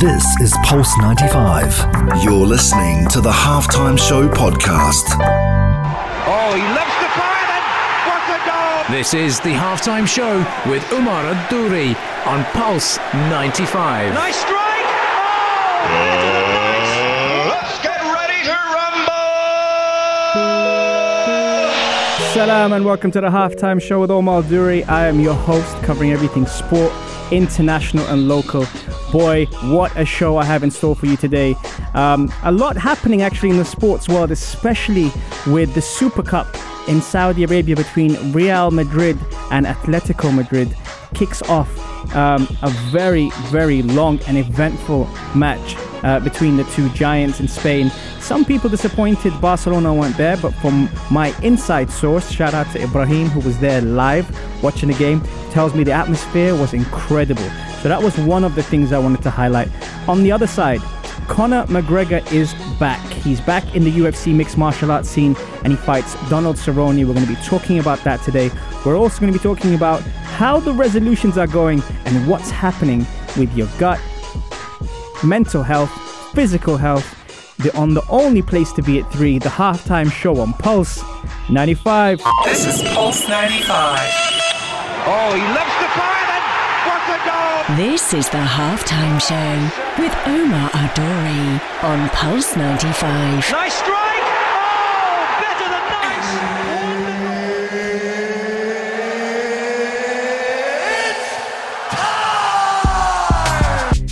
This is Pulse 95. You're listening to the Halftime Show podcast. Oh, he loves to fire then. What a goal! This is the halftime show with Umar Adouri on Pulse 95. Nice strike! Oh! Let's get ready to rumble! Salam and welcome to the halftime show with Omar Duri. I am your host, covering everything sport, international and local. Boy, what a show I have in store for you today. Um, a lot happening actually in the sports world, especially with the Super Cup in Saudi Arabia between Real Madrid and Atletico Madrid. Kicks off um, a very, very long and eventful match uh, between the two giants in Spain. Some people disappointed Barcelona weren't there, but from my inside source, shout out to Ibrahim who was there live watching the game, tells me the atmosphere was incredible. So that was one of the things I wanted to highlight. On the other side, Conor McGregor is back. He's back in the UFC mixed martial arts scene and he fights Donald Cerrone. We're going to be talking about that today. We're also going to be talking about how the resolutions are going and what's happening with your gut, mental health, physical health. The, on the only place to be at 3, the halftime show on Pulse 95. This is Pulse 95. Oh, he loves the fire then. What a goal! This is the halftime show with Omar Adori on Pulse 95. Nice strike!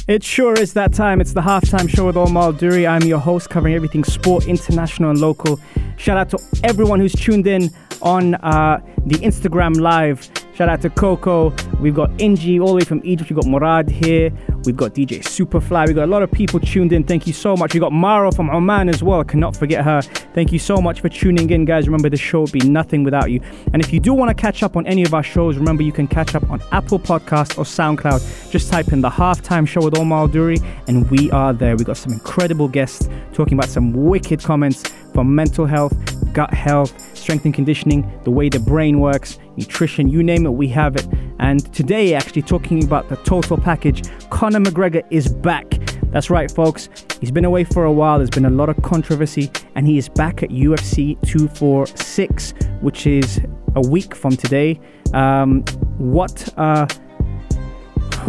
It sure is that time. It's the halftime show with Omar Duri. I'm your host, covering everything sport, international, and local. Shout out to everyone who's tuned in on uh, the Instagram live. Shout out to Coco. We've got Inji all the way from Egypt. We've got Murad here. We've got DJ Superfly. We've got a lot of people tuned in. Thank you so much. We've got Maro from Oman as well. Cannot forget her. Thank you so much for tuning in, guys. Remember, the show would be nothing without you. And if you do want to catch up on any of our shows, remember you can catch up on Apple Podcast or SoundCloud. Just type in the halftime show with Omar Duri, and we are there. We've got some incredible guests talking about some wicked comments for mental health, gut health, strength and conditioning, the way the brain works, nutrition, you name it, we have it. And today, actually, talking about the total package, Conor McGregor is back. That's right, folks. He's been away for a while. There's been a lot of controversy, and he is back at UFC 246, which is a week from today. Um, what uh,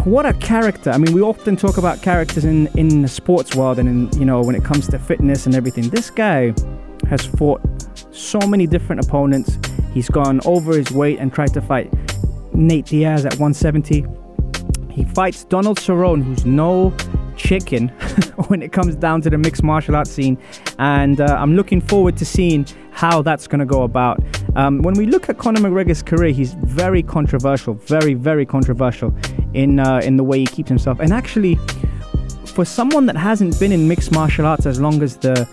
what a character! I mean, we often talk about characters in in the sports world, and in you know when it comes to fitness and everything. This guy has fought so many different opponents. He's gone over his weight and tried to fight Nate Diaz at 170. He fights Donald Cerrone, who's no chicken when it comes down to the mixed martial arts scene. And uh, I'm looking forward to seeing how that's going to go about. Um, when we look at Conor McGregor's career, he's very controversial, very, very controversial in uh, in the way he keeps himself. And actually, for someone that hasn't been in mixed martial arts as long as the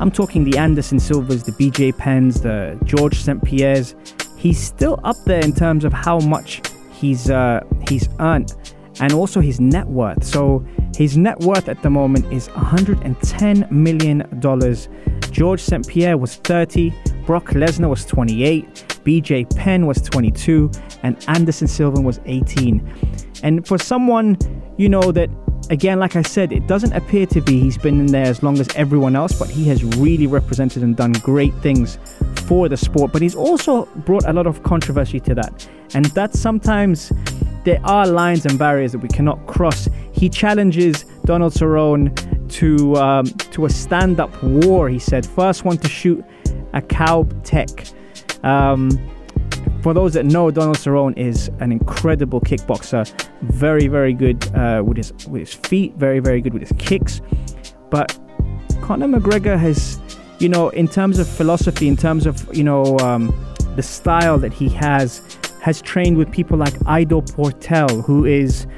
I'm talking the Anderson Silvers, the BJ Penns, the George St. Pierre's. He's still up there in terms of how much he's uh, he's earned, and also his net worth. So his net worth at the moment is 110 million dollars. George St. Pierre was 30, Brock Lesnar was 28, BJ Penn was 22, and Anderson Silva was 18. And for someone, you know, that again, like I said, it doesn't appear to be he's been in there as long as everyone else, but he has really represented and done great things for the sport. But he's also brought a lot of controversy to that. And that sometimes there are lines and barriers that we cannot cross. He challenges Donald Cerrone to um, to a stand-up war. He said, first one to shoot a cow tech. Um, for those that know, Donald Cerrone is an incredible kickboxer. Very, very good uh, with his with his feet. Very, very good with his kicks. But Conor McGregor has, you know, in terms of philosophy, in terms of you know um, the style that he has, has trained with people like Ido Portal, who is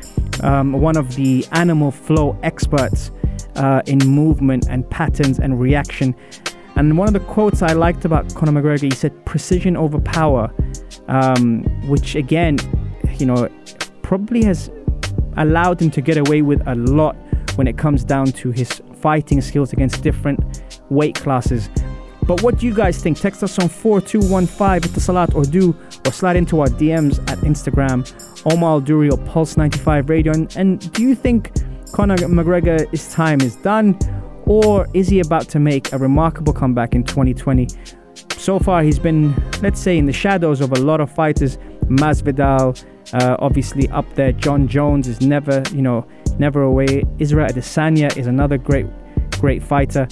um, one of the animal flow experts uh, in movement and patterns and reaction. And one of the quotes I liked about Conor McGregor, he said, "Precision over power." Um, which again, you know, probably has allowed him to get away with a lot when it comes down to his fighting skills against different weight classes. But what du you guys think? Text us on 4215 Etisalat or do or slide into our DMs at Instagram, Omar Duri or Pulse 95 Radio. And, and do you think Conor McGregor, his time is done, or is he about to make a remarkable comeback in 2020? So far, he's been, let's say, in the shadows of a lot of fighters. Masvidal, uh, obviously up there. Jon Jones is never, you know, never away. Israel Adesanya is another great, great fighter.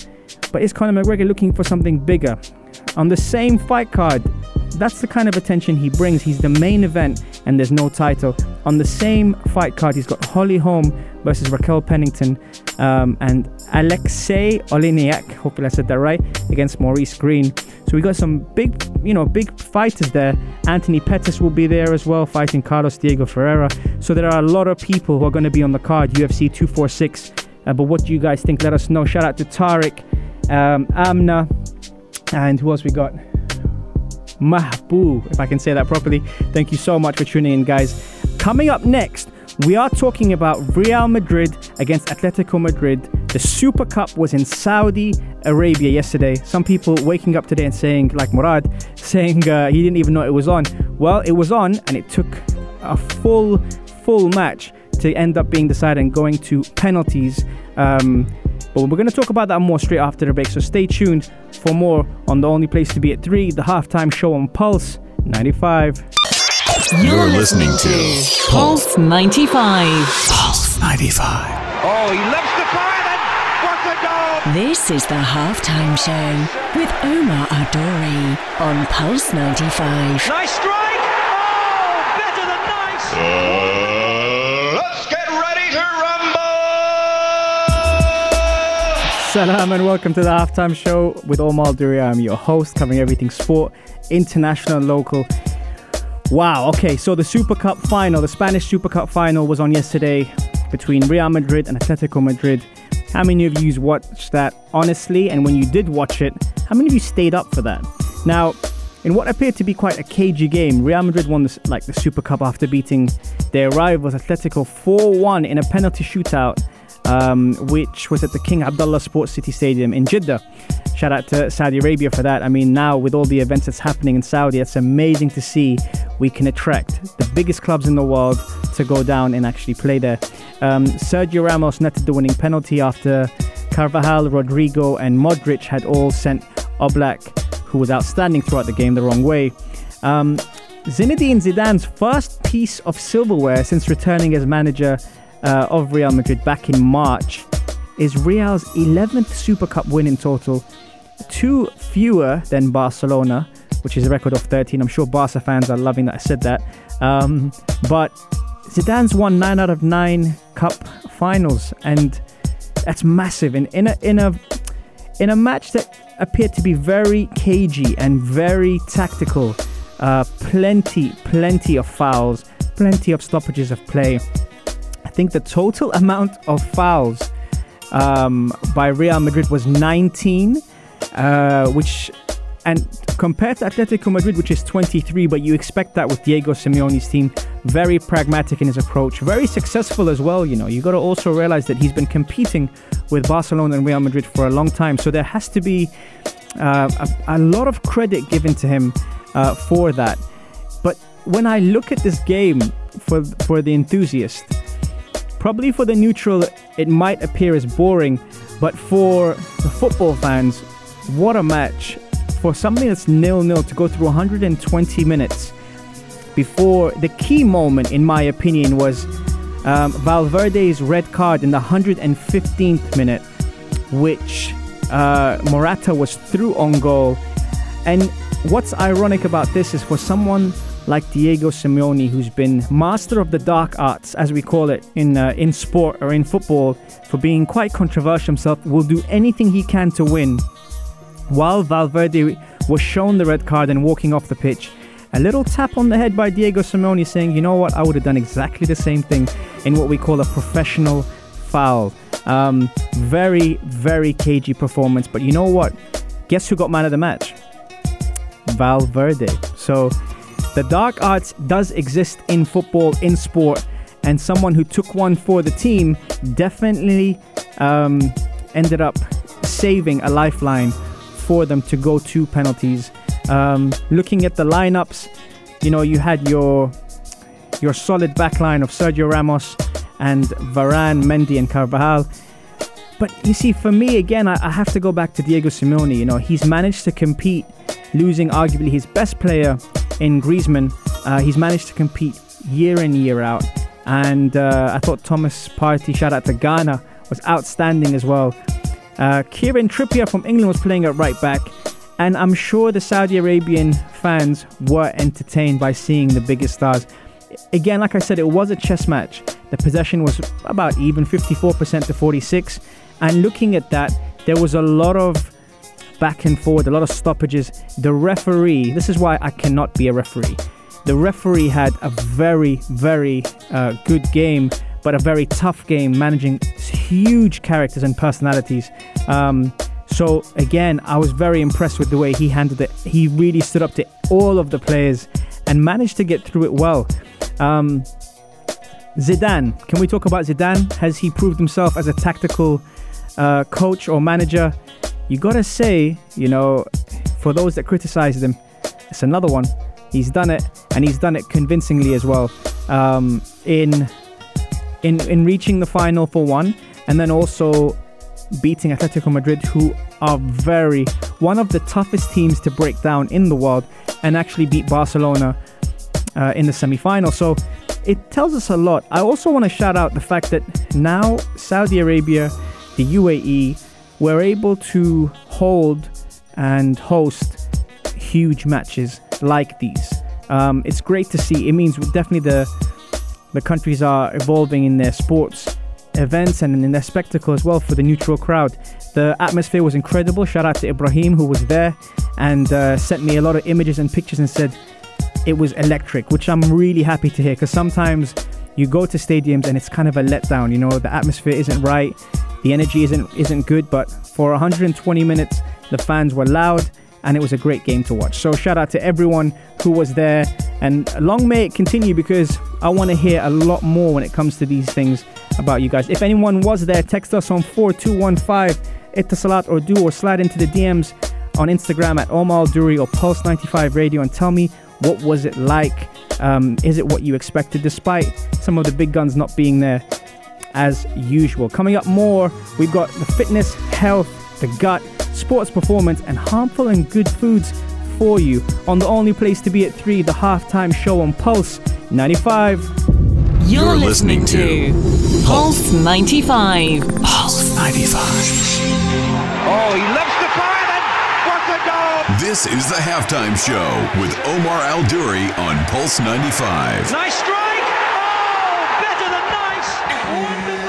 But is Conor McGregor looking for something bigger? On the same fight card, that's the kind of attention he brings. He's the main event and there's no title. On the same fight card, he's got Holly Holm versus Raquel Pennington um, and Alexei Oleinik, hopefully I said that right, against Maurice Greene. So we got some big, you know, big fighters there. Anthony Pettis will be there as well, fighting Carlos Diego Ferreira. So there are a lot of people who are going to be on the card, UFC 246. Uh, but what do you guys think? Let us know. Shout out to Tariq, um, Amna, and who else we got? Mahbub, if I can say that properly. Thank you so much for tuning in, guys. Coming up next, we are talking about Real Madrid against Atletico Madrid. The Super Cup was in Saudi Arabia yesterday. Some people waking up today and saying, like Murad, saying uh, he didn't even know it was on. Well, it was on, and it took a full, full match to end up being decided and going to penalties. Um, but we're going to talk about that more straight after the break. So stay tuned for more on the only place to be at 3, the halftime show on Pulse 95. You're listening to Pulse 95. Pulse 95. Oh, he loves the fire then. What a goal! This is the halftime show with Omar Adori on Pulse 95. Nice strike. Oh, better than nice. Uh, Salam and welcome to the halftime show with Omar Duria. I'm your host, covering everything sport, international, and local. Wow, okay, so the Super Cup final, the Spanish Super Cup final was on yesterday between Real Madrid and Atletico Madrid. How many of you watched that honestly? And when you did watch it, how many of you stayed up for that? Now, in what appeared to be quite a cagey game, Real Madrid won this, like the Super Cup after beating their rivals Atletico 4-1 in a penalty shootout, um, which was at the King Abdullah Sports City Stadium in Jeddah. Shout out to Saudi Arabia for that. I mean, now with all the events that's happening in Saudi, it's amazing to see we can attract the biggest clubs in the world to go down and actually play there. Um, Sergio Ramos netted the winning penalty after Carvajal, Rodrygo, and Modric had all sent Oblak, who was outstanding throughout the game, the wrong way. Um, Zinedine Zidane's first piece of silverware since returning as manager uh, of Real Madrid back in March is Real's 11th Super Cup win in total, two fewer than Barcelona, which is a record of 13. I'm sure Barca fans are loving that I said that. Um, but Zidane's won nine out of nine cup finals, and that's massive. And in a in a in a match that appeared to be very cagey and very tactical, uh, plenty plenty of fouls, plenty of stoppages of play. I think the total amount of fouls um, by Real Madrid was 19, uh, which and compared to Atletico Madrid, which is 23, but you expect that with Diego Simeone's team, very pragmatic in his approach, very successful as well. You know, you got to also realize that he's been competing with Barcelona and Real Madrid for a long time, so there has to be uh, a, a, lot of credit given to him uh, for that. But when I look at this game for for the enthusiast, probably for the neutral, it might appear as boring, but for the football fans, what a match! for something that's nil nil to go through 120 minutes before the key moment, in my opinion, was um, Valverde's red card in the 115th minute, which uh, Morata was through on goal. And what's ironic about this is for someone like Diego Simeone, who's been master of the dark arts, as we call it in uh, in sport or in football, for being quite controversial himself, will do anything he can to win while Valverde was shown the red card and walking off the pitch, a little tap on the head by Diego Simeone saying, you know what, I would have done exactly the same thing in what we call a professional foul. Um, very, very cagey performance. But you know what? Guess who got man of the match? Valverde. So the dark arts does exist in football, in sport, and someone who took one for the team definitely um, ended up saving a lifeline for them to go to penalties. Um, looking at the lineups, you know, you had your your solid backline of Sergio Ramos and Varane, Mendy, and Carvajal. But you see, for me, again, I, I have to go back to Diego Simeone. You know, he's managed to compete, losing arguably his best player in Griezmann. Uh, he's managed to compete year in, year out. And uh, I thought Thomas Partey, shout out to Ghana, was outstanding as well. Uh, Kieran Trippier from England was playing at right back. And I'm sure the Saudi Arabian fans were entertained by seeing the biggest stars. Again, like I said, it was a chess match. The possession was about even 54% to 46. And looking at that, there was a lot of back and forward, a lot of stoppages. The referee, this is why I cannot be a referee. The referee had a very, very uh, good game, but a very tough game, managing huge characters and personalities. Um, so again, I was very impressed with the way he handled it. He really stood up to all of the players and managed to get through it well. Um, Zidane, can we talk about Zidane? Has he proved himself as a tactical uh, coach or manager, you gotta say, you know, for those that criticized him, it's another one. He's done it, and he's done it convincingly as well. Um, in in in reaching the final for one, and then also beating Atletico Madrid, who are very one of the toughest teams to break down in the world, and actually beat Barcelona uh, in the semi-final. So it tells us a lot. I also want to shout out the fact that now Saudi Arabia the UAE were able to hold and host huge matches like these. Um, it's great to see. It means definitely the the countries are evolving in their sports events and in their spectacle as well for the neutral crowd. The atmosphere was incredible. Shout out to Ibrahim who was there and uh, sent me a lot of images and pictures and said it was electric, which I'm really happy to hear because sometimes you go to stadiums and it's kind of a letdown. You know, the atmosphere isn't right. The energy isn't isn't good, but for 120 minutes, the fans were loud and it was a great game to watch. So shout out to everyone who was there and long may it continue because I want to hear a lot more when it comes to these things about you guys. If anyone was there, text us on 4215 Etisalat or du or slide into the DMs on Instagram at Omar Duri or Pulse 95 Radio and tell me what was it like? Um, is it what you expected despite some of the big guns not being there? as usual. Coming up more, we've got the fitness, health, the gut, sports performance, and harmful and good foods for you on the only place to be at 3, the halftime show on Pulse 95. You're, You're listening, listening, to Pulse 95. Pulse 95. Oh, he loves the fire and what a goal! This is the halftime show with Omar Al Duri on Pulse 95. Nice strike! Oh,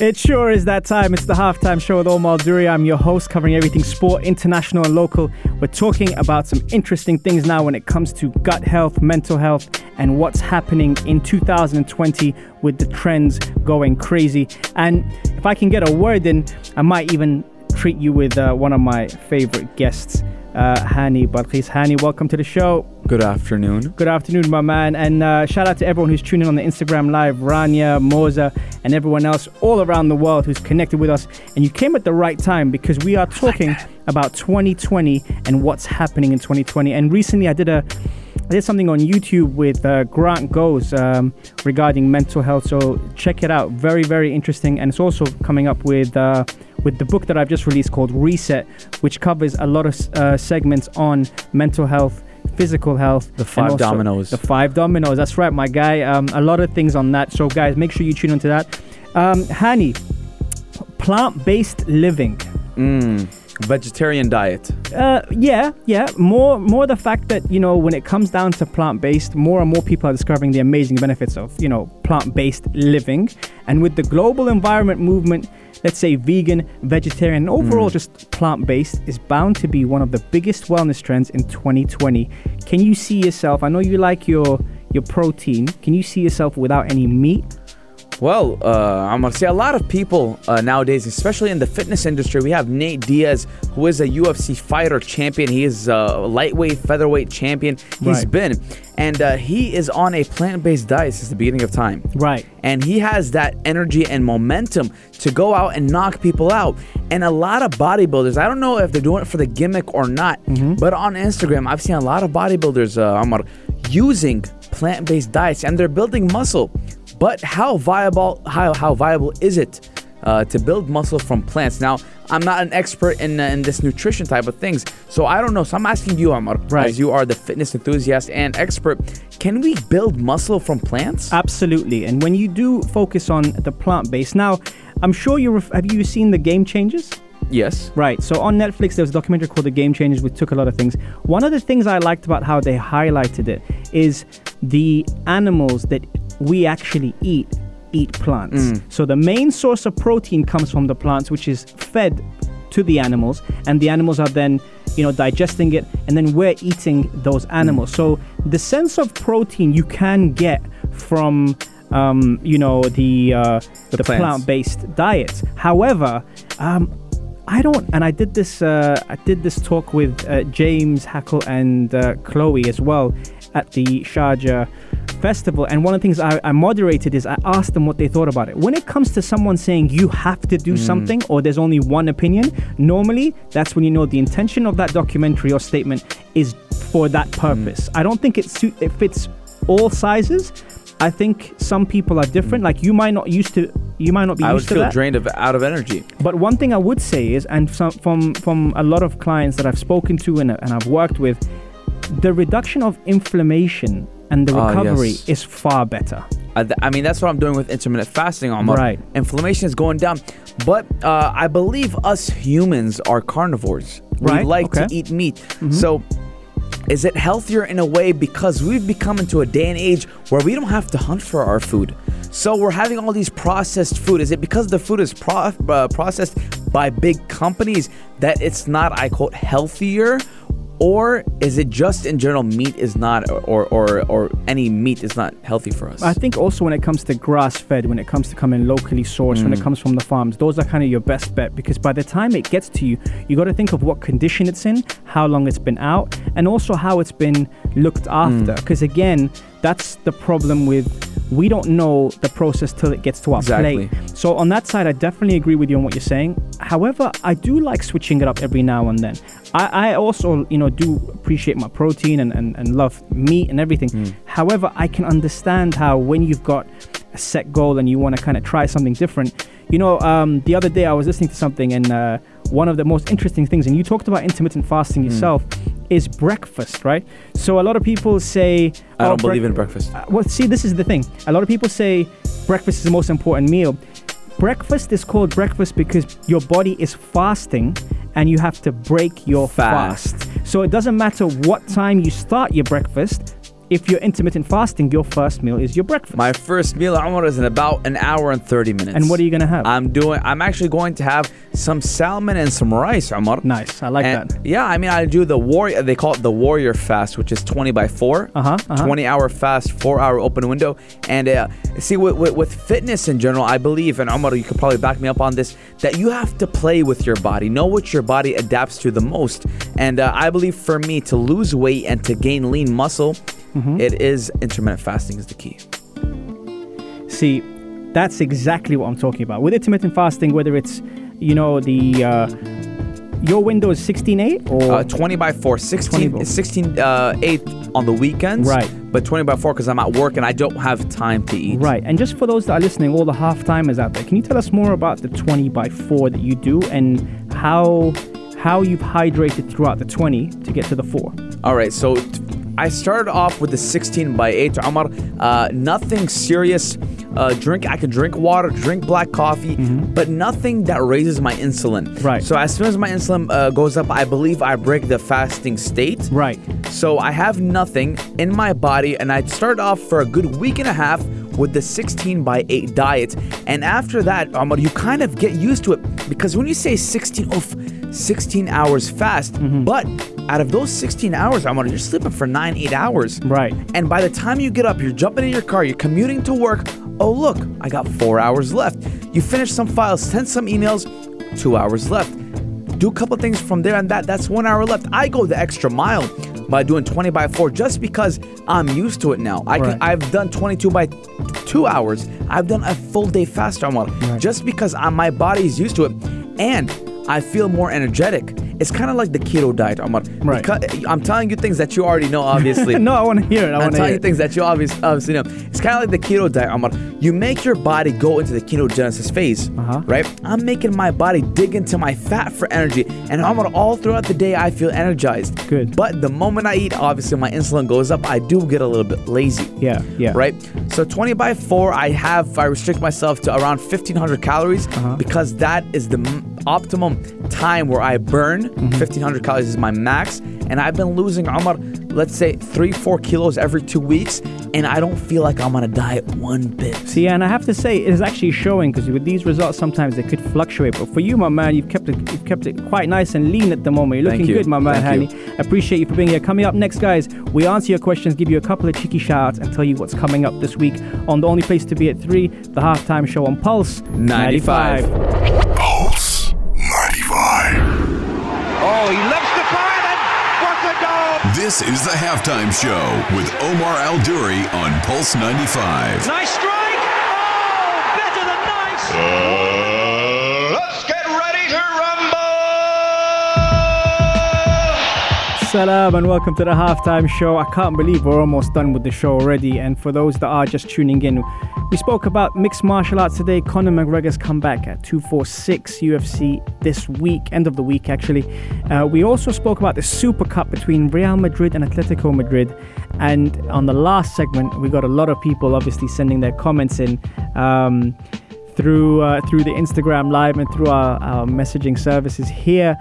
It sure is that time. It's the halftime show with Omar Duri. I'm your host, covering everything sport, international and local. We're talking about some interesting things now when it comes to gut health, mental health, and what's happening in 2020 with the trends going crazy. And if I can get a word in, I might even treat you with uh, one of my favorite guests uh, Hani Balqis. Hani, welcome to the show. Good afternoon. Good afternoon, my man. And uh, shout out to everyone who's tuning on the Instagram Live, Rania, Moza, and everyone else all around the world who's connected with us. And you came at the right time because we are talking about 2020 and what's happening in 2020. And recently I did a I did something on YouTube with uh, Grant Goes um, regarding mental health. So check it out. Very, very interesting. And it's also coming up with uh, with the book that I've just released called Reset, which covers a lot of uh, segments on mental health, physical health. The five dominoes. The five dominoes. That's right, my guy. Um, a lot of things on that. So, guys, make sure you tune into that. Um, Hani, plant based living. Mm vegetarian diet uh, yeah yeah more more the fact that you know when it comes down to plant-based more and more people are discovering the amazing benefits of you know plant-based living and with the global environment movement let's say vegan, vegetarian, overall mm. just plant based is bound to be one of the biggest wellness trends in 2020. Can you see yourself? I know you like your your protein. Can you see yourself without any meat? Well, uh, I'm gonna say a lot of people uh, nowadays, especially in the fitness industry, we have Nate Diaz, who is a UFC fighter champion. He is a lightweight, featherweight champion. He's Right. been, and uh, he is on a plant-based diet since the beginning of time. Right. And he has that energy and momentum to go out and knock people out. And a lot of bodybuilders, I don't know if they're doing it for the gimmick or not, but on Instagram, I've seen a lot of bodybuilders, uh, Amar, using plant-based diets, and they're building muscle. But how viable? How how viable is it uh, to build muscle from plants? Now, I'm not an expert in uh, in this nutrition type of things, so I don't know. So I'm asking you, Amar, Right. as you are the fitness enthusiast and expert, can we build muscle from plants? Absolutely. And when you do focus on the plant base, now I'm sure you ref- have you seen the Game Changers? yes. Right. So on Netflix, there was a documentary called The Game Changers, which took a lot of things. One of the things I liked about how they highlighted it is the animals that we actually eat eat plants. So the main source of protein comes from the plants, which is fed to the animals, and the animals are then, you know, digesting it, and then we're eating those animals. So the sense of protein you can get from, um, you know, the uh, the, plants. plant-based diets. However, um, I don't, and I did this. Uh, I did this talk with uh, James Hackle and uh, Chloe as well at the Sharjah festival. And one of the things I, I moderated is I asked them what they thought about it. When it comes to someone saying you have to do mm. something or there's only one opinion, normally that's when you know the intention of that documentary or statement is for that mm. purpose. I don't think it suit it fits all sizes. I think some people are different. Mm. Like you might not used to, you might not be I would feel drained of out of energy. But one thing I would say is, and some, from from a lot of clients that I've spoken to and, and I've worked with, the reduction of inflammation and the Ah, recovery yes. is far better. I, th- I mean, that's what I'm doing with intermittent fasting. Omar. Right. Inflammation is going down, but uh, I believe us humans are carnivores. Right, We like okay. Mm-hmm. to eat meat. So, is it healthier in a way because we've become into a day and age where we don't have to hunt for our food? So we're having all these processed food. Is it because the food is pro- uh, processed by big companies that it's not, I quote, healthier? Or is it just in general meat is not, or or or any meat is not healthy for us? I think also when it comes to grass fed, when it comes to coming locally sourced, when it mm. comes from the farms, those are kind of your best bet because by the time it gets to you, you got to think of what condition it's in, how long it's been out, and also how it's been looked after. Mm. Because again, that's the problem with we don't know the process till it gets to our Exactly. plate. So on that side, I definitely agree with you on what you're saying. However, I do like switching it up every now and then. I, I also, you know, do appreciate my protein and, and, and love meat and everything. However, I can understand how when you've got a set goal and you want to kind of try something different. You know, um, the other day I was listening to something and uh, one of the most interesting things, and you talked about intermittent fasting yourself, is breakfast, right? So a lot of people say, I "Oh, don't believe in breakfast. uh, well, see, this is the thing. A lot of people say breakfast is the most important meal. Breakfast is called breakfast because your body is fasting and you have to break your Fast. fast. So it doesn't matter what time you start your breakfast. If you're intermittent fasting, your first meal is your breakfast. My first meal, Omar, is in about an hour and 30 minutes. and what are you going to have? I'm doing. I'm actually going to have some salmon and some rice, Omar. nice. I like And, that. Yeah, I mean, I do the warrior. They call it the warrior fast, which is 20 by 4 Uh-huh, uh-huh. 20 hour fast, four hour open window. And uh, see, with, with, with fitness in general, I believe, and Omar, you could probably back me up on this, that you have to play with your body, know what your body adapts to the most. And uh, I believe for me to lose weight and to gain lean muscle, Mm-hmm. it is intermittent fasting is the key. See, that's exactly what I'm talking about. With intermittent fasting, whether it's, you know, the uh, your window is 16.8 or Uh, 20 by 4, 16, 20. 16 uh, 8 on the weekends. Right. But 20 by 4 because I'm at work and I don't have time to eat. Right. And just for those that are listening, all the half timers out there, can you tell us more about the 20 by 4 that you do and how how you've hydrated throughout the 20 to get to the 4? All right. So I started off with the 16 by 8. Omar, uh, nothing serious. Uh, drink. I can drink water, drink black coffee, but nothing that raises my insulin. Mm-hmm. Right. So as soon as my insulin uh, goes up, I believe I break the fasting state. Right. So I have nothing in my body, and I started off for a good week and a half with the 16 by 8 diet. And after that, Amar, you kind of get used to it because when you say 16, oof, 16 hours fast, Mm-hmm. but out of those 16 hours, Amar, you're sleeping for nine, eight hours. Right. And by the time you get up, you're jumping in your car, you're commuting to work. Oh, look, I got four hours left. You finish some files, send some emails, two hours left. Do a couple things from there and that. That's one hour left. I go the extra mile by doing 20 by 4 just because I'm used to it now. I Right. can, I've done 22 by two hours. I've done a full day faster Omar, just because i my body is used to it. And I feel more energetic. It's kind of like the keto diet, Omar. Right. Because I'm telling you things that you already know, obviously. no, I want to hear it. I to telling hear you it. things that you obviously, obviously know. It's kind of like the keto diet, Omar. You make your body go into the ketogenesis phase, Uh-huh. right? I'm making my body dig into my fat for energy, and Omar, all throughout the day, I feel energized. Good. But the moment I eat, obviously, my insulin goes up. I do get a little bit lazy. Yeah, yeah. Right. So 20 by 4, I have I restrict myself to around 1500 calories Uh-huh. because that is the optimum time where I burn. Mm-hmm. 1500 calories is my max. And I've been losing, Omar, let's say three, four kilos every two weeks. And I don't feel like I'm on a diet one bit. See, and I have to say, it is actually showing because with these results, sometimes they could fluctuate. But for you, my man, you've kept it, you've kept it quite nice and lean at the moment. You're looking you. good, my man, honey. Appreciate you for being here. Coming up next, guys, we answer your questions, give you a couple of cheeky shout outs, and tell you what's coming up this week on the only place to be at three, the halftime show on Pulse 95. 95. This is the halftime show with Omar Al Duri on Pulse 95. Nice strike! Oh, better than nice! Uh, Salam and welcome to the halftime show. I can't believe we're almost done with the show already. And for those that are just tuning in, we spoke about mixed martial arts today. Conor McGregor's comeback at 246 UFC this week, end of the week actually. Uh, we also spoke about the Super Cup between Real Madrid and Atletico Madrid. And on the last segment, we got a lot of people obviously sending their comments in. Um, through uh, through the Instagram live and through our, our messaging services here.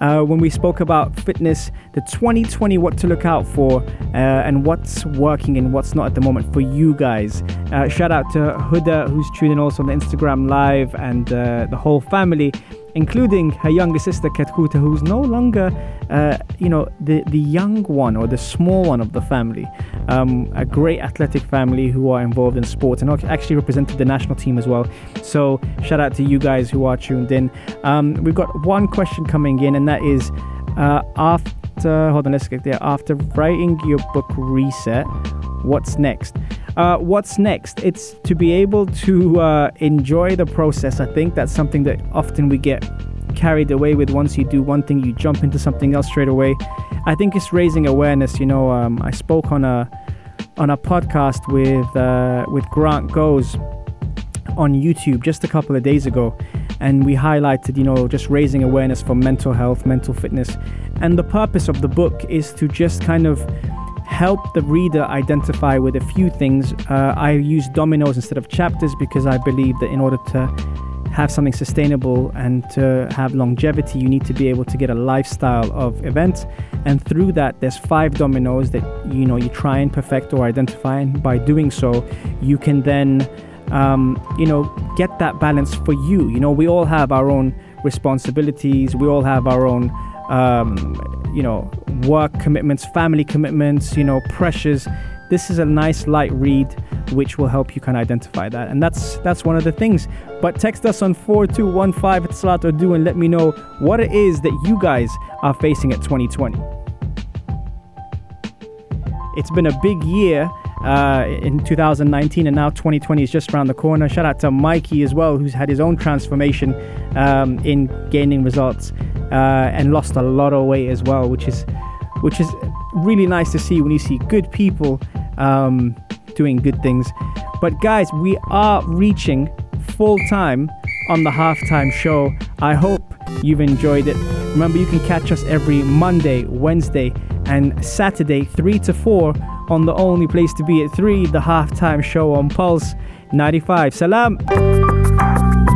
Uh, when we spoke about fitness, the 2020 what to look out for, uh, and what's working and what's not at the moment for you guys. Uh, shout out to Huda who's tuning also on the Instagram live and uh, the whole family, including her younger sister Ketkuta, who's no longer, uh, you know, the the young one or the small one of the family. Um, a great athletic family who are involved in sports and actually represented the national team as well. So shout out to you guys who are tuned in. Um, we've got one question coming in, and that is uh, after. Hold on, let's get there. After writing your book Reset, what's next? Uh, what's next? It's to be able to uh, enjoy the process. I think that's something that often we get carried away with. Once you do one thing, you jump into something else straight away. I think it's raising awareness. You know, um, I spoke on a on a podcast with uh, with Grant Goes on YouTube just a couple of days ago, and we highlighted, you know, just raising awareness for mental health, mental fitness, and the purpose of the book is to just kind of help the reader identify with a few things. Uh, I use dominoes instead of chapters because I believe that in order to have something sustainable and to have longevity, you need to be able to get a lifestyle of events. And through that, there's five dominoes that you know you try and perfect or identify. And by doing so, you can then um, you know get that balance for you. You know, we all have our own responsibilities. We all have our own um, you know work commitments, family commitments. You know, pressures. This is a nice light read which will help you kind of identify that. And that's that's one of the things. But text us on 4215 at or du and let me know what it is that you guys are facing at 2020. It's been a big year uh, in 2019 and now 2020 is just around the corner. Shout out to Mikey as well, who's had his own transformation um, in gaining results and lost a lot of weight as well, which is which is really nice to see when you see good people um, doing good things. But guys, we are reaching full time on the halftime show. I hope you've enjoyed it. Remember, you can catch us every Monday, Wednesday, and Saturday, 3 to 4, on the only place to be at 3, the halftime show on Pulse 95. Salam.